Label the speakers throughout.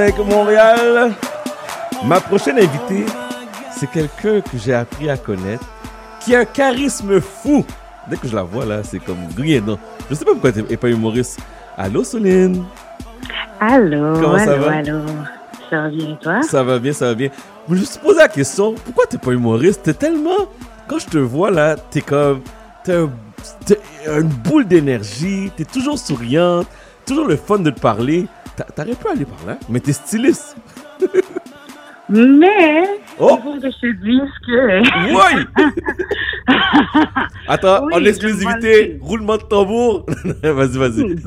Speaker 1: avec Montréal. Ma prochaine invitée, c'est quelqu'un que j'ai appris à connaître, qui a un charisme fou. Dès que je la vois là, c'est comme grillé. Non, je sais pas pourquoi tu n'es pas humoriste. Allô, Soline?
Speaker 2: Allô,
Speaker 1: Comment
Speaker 2: allô,
Speaker 1: ça va?
Speaker 2: allô? Ça va bien toi?
Speaker 1: Ça va bien, ça va bien. Je me suis posé la question, pourquoi t'es pas humoriste? T'es tellement... Quand je te vois là, t'es comme... T'es un- t'es une boule d'énergie, t'es toujours souriante, toujours le fun de te parler. T'a- T'aurais pu aller par là, mais t'es styliste.
Speaker 2: Mais,
Speaker 1: Oh.
Speaker 2: il faut que je te dise que...
Speaker 1: Oui Attends,
Speaker 2: Oui,
Speaker 1: en exclusivité, roulement de tambour. vas-y, vas-y.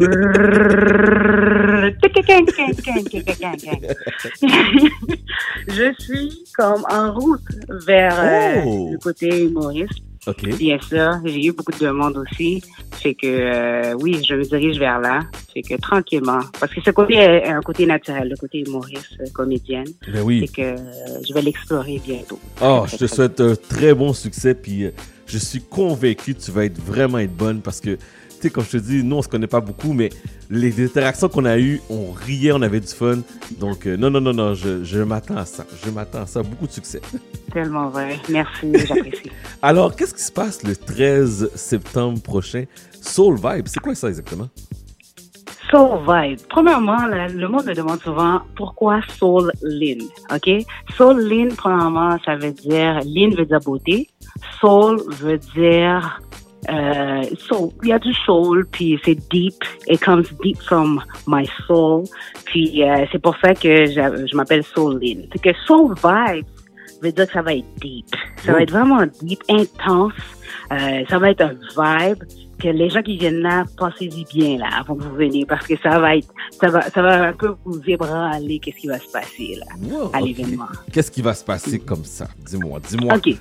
Speaker 2: je suis comme en route vers euh,
Speaker 1: Oh.
Speaker 2: le côté humoriste.
Speaker 1: Ok.
Speaker 2: Bien sûr, j'ai eu beaucoup de demandes aussi. Fait que euh, oui, je me dirige vers là. Fait que tranquillement. Parce que ce côté est un côté naturel, le côté humoriste, euh, comédienne.
Speaker 1: Ben oui.
Speaker 2: Fait que euh, je vais l'explorer bientôt.
Speaker 1: Oh, je te souhaite un très bon succès, puis je suis convaincu que tu vas être vraiment être bonne parce que, tu sais, comme je te dis, nous, on se connaît pas beaucoup, mais les interactions qu'on a eues, on riait, on avait du fun. Donc, euh, non, non, non, non, je, je m'attends à ça. Je m'attends à ça. Beaucoup de succès.
Speaker 2: Tellement vrai. Merci, j'apprécie.
Speaker 1: Alors, qu'est-ce qui se passe le 13 septembre prochain? Soul Vibe, c'est quoi ça exactement?
Speaker 2: Soul Vibe. Premièrement, le monde me demande souvent pourquoi Soul Lin. OK? Soul Lin, premièrement, ça veut dire, Lin veut dire beauté. Soul veut dire, euh, soul. Il y a du soul, puis c'est deep. It comes deep from my soul. Puis euh, c'est pour ça que je, m'appelle Soul Lin. C'est que Soul Vibe veut dire que ça va être deep. Ça
Speaker 1: Oh.
Speaker 2: va être vraiment deep, intense. Euh, ça va être un vibe que les gens qui viennent là, pensez-y bien là avant que vous veniez parce que ça va être, ça va, ça va un peu vous ébranler qu'est-ce qui va se passer là
Speaker 1: Wow,
Speaker 2: à l'événement.
Speaker 1: Qu'est-ce qui va se passer comme ça? Dis-moi, dis-moi.
Speaker 2: Ok.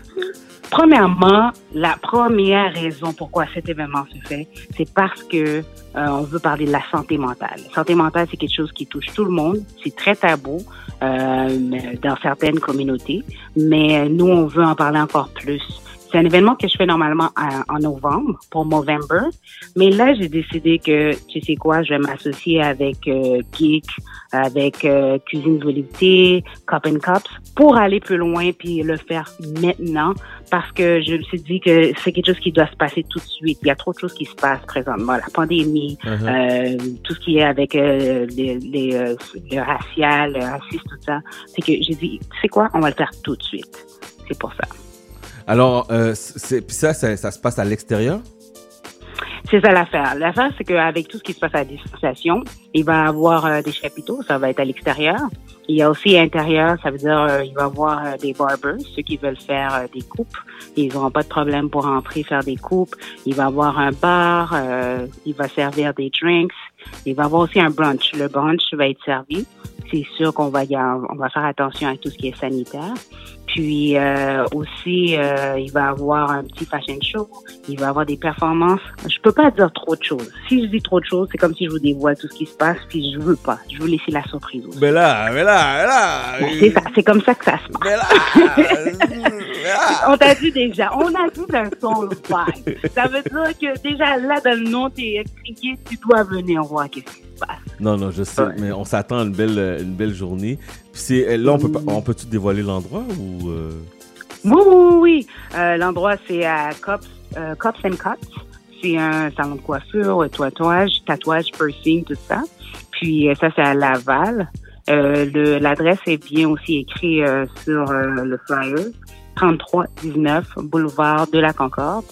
Speaker 2: Premièrement, la première raison pourquoi cet événement se fait, c'est parce que euh, on veut parler de la santé mentale. La santé mentale, c'est quelque chose qui touche tout le monde. C'est très tabou euh, dans certaines communautés, mais nous, on veut en parler encore plus. C'est un événement que je fais normalement en, en novembre pour Movember, mais là j'ai décidé que tu sais quoi, je vais m'associer avec euh, Geek, avec euh, Cuisine Volupté, Cup and Cups pour aller plus loin puis le faire maintenant parce que je me suis dit que c'est quelque chose qui doit se passer tout de suite. Il y a trop de choses qui se passent présentement, la pandémie,
Speaker 1: Uh-huh.
Speaker 2: euh, tout ce qui est avec euh, les, les, euh, le racial, le racisme, tout ça. C'est que j'ai dit, c'est quoi, on va le faire tout de suite. C'est pour ça.
Speaker 1: Alors, euh, ça, ça, se passe à l'extérieur?
Speaker 2: C'est ça l'affaire. L'affaire, c'est qu'avec tout ce qui se passe à la il va y avoir euh, des chapiteaux, ça va être à l'extérieur. Il y a aussi à l'intérieur, ça veut dire euh, il va y avoir euh, des barbers, ceux qui veulent faire des coupes. Ils n'auront pas de problème pour entrer faire des coupes. Il va y avoir un bar, il va servir des drinks. Il va y avoir aussi un brunch. Le brunch va être servi. C'est sûr qu'on va va faire attention à tout ce qui est sanitaire. Puis euh, aussi, euh, il va y avoir un petit fashion show. Il va avoir des performances. Je peux pas dire trop de choses. Si je dis trop de choses, c'est comme si je vous dévoile tout ce qui se passe, puis je veux pas. Je veux laisser la surprise. aussi.
Speaker 1: Mais là, mais là, mais là.
Speaker 2: Ben, c'est ça, c'est comme ça que ça se passe.
Speaker 1: Mais là. mais là.
Speaker 2: On t'a dit déjà, on a dit d'un soul vibe. Ça veut dire que déjà là dans le nom, t'es expliqué, tu dois venir voir qu'est-ce qui se passe.
Speaker 1: Non, non, je sais,
Speaker 2: Ouais.
Speaker 1: mais on s'attend à une belle, euh, une belle journée. Puis c'est, euh, là, on peut, on peut-tu dévoiler l'endroit ou. euh,
Speaker 2: Oui, oui, oui. Euh, L'endroit, c'est à Cops, euh, Cops and Cuts. C'est un salon de coiffure, tatouage, tatouage, piercing, tout ça. Puis ça, c'est à Laval. Euh, le- L'adresse est bien aussi écrite euh, sur euh, le flyer. 3319 boulevard de la Concorde,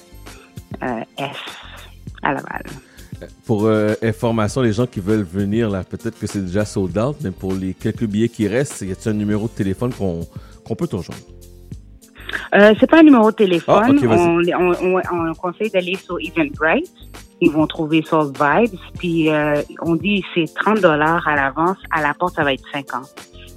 Speaker 2: euh, S, à Laval.
Speaker 1: Pour euh, information, les gens qui veulent venir, là, peut-être que c'est déjà sold out, mais pour les quelques billets qui restent, y a-t-il un numéro de téléphone qu'on peut te rejoindre?
Speaker 2: Euh, c'est pas un numéro de téléphone.
Speaker 1: Ah, ok, vas-y.
Speaker 2: on, on, on, on conseille d'aller sur Eventbrite. Ils vont trouver Soul Vibes. Puis euh, on dit c'est 30 dollars à l'avance. À la porte, ça va être 50.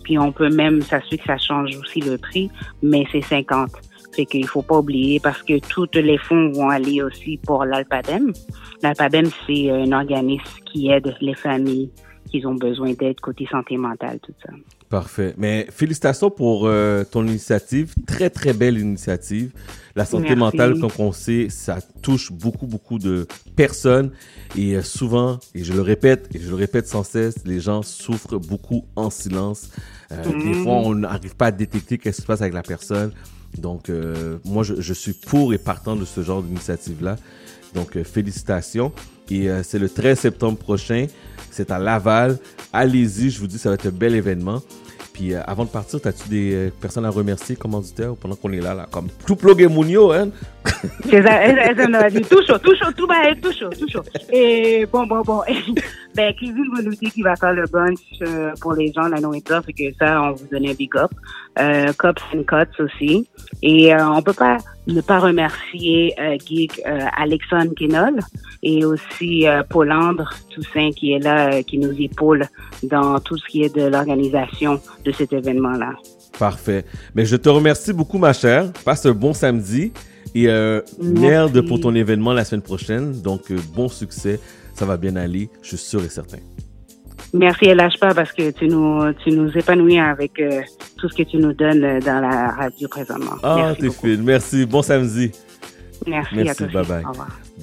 Speaker 2: Puis on peut même s'assurer que ça change aussi le prix, mais c'est 50. Fait qu'il faut pas oublier parce que tous les fonds vont aller aussi pour l'Alpadem. L'Alpadem, c'est un organisme qui aide les familles qu'ils ont besoin d'aide côté santé mentale, tout ça.
Speaker 1: Parfait. Mais félicitations pour euh, ton initiative. Très, très belle initiative. La santé mentale, comme on sait, ça touche beaucoup, beaucoup de personnes. Et euh, souvent, et je le répète, et je le répète sans cesse, les gens souffrent beaucoup en silence. Euh, des mhm. fois, on n'arrive pas à détecter ce qui se passe avec la personne. Donc, moi, je, je, suis pour et partant de ce genre d'initiative-là. Donc, félicitations. Et c'est le 13 septembre prochain. C'est à Laval. Allez-y, je vous dis, ça va être un bel événement. Puis euh, avant de partir, as-tu des euh, personnes à remercier, commanditaires, pendant qu'on est là, là, comme tout plug Mounio, hein?
Speaker 2: C'est ça, tout chaud, tout chaud, tout bas, tout chaud, tout chaud. Et bon, bon, bon. ben, Kevin Velouté qui va faire le bunch euh, pour les gens, la nourriture, c'est que ça, on vous donne un big up. Euh, Cops and Cuts aussi. Et euh, on peut pas ne pas remercier euh, Gig euh, Alexandre et aussi euh, Paul Andre Toussaint qui est là, qui nous épaule dans tout ce qui est de l'organisation de cet événement-là.
Speaker 1: Parfait. Mais je te remercie beaucoup, ma chère. Passe un bon samedi et euh, merde pour ton événement la semaine prochaine. Donc, bon succès. Ça va bien aller, je suis sûr et certain.
Speaker 2: Merci et lâche pas parce que tu nous, tu nous épanouis avec euh, tout ce que tu nous donnes dans la radio présentement.
Speaker 1: Ah, t'es fine. Merci. Bon samedi.
Speaker 2: Merci, Merci à toi. Bye bye. Au revoir.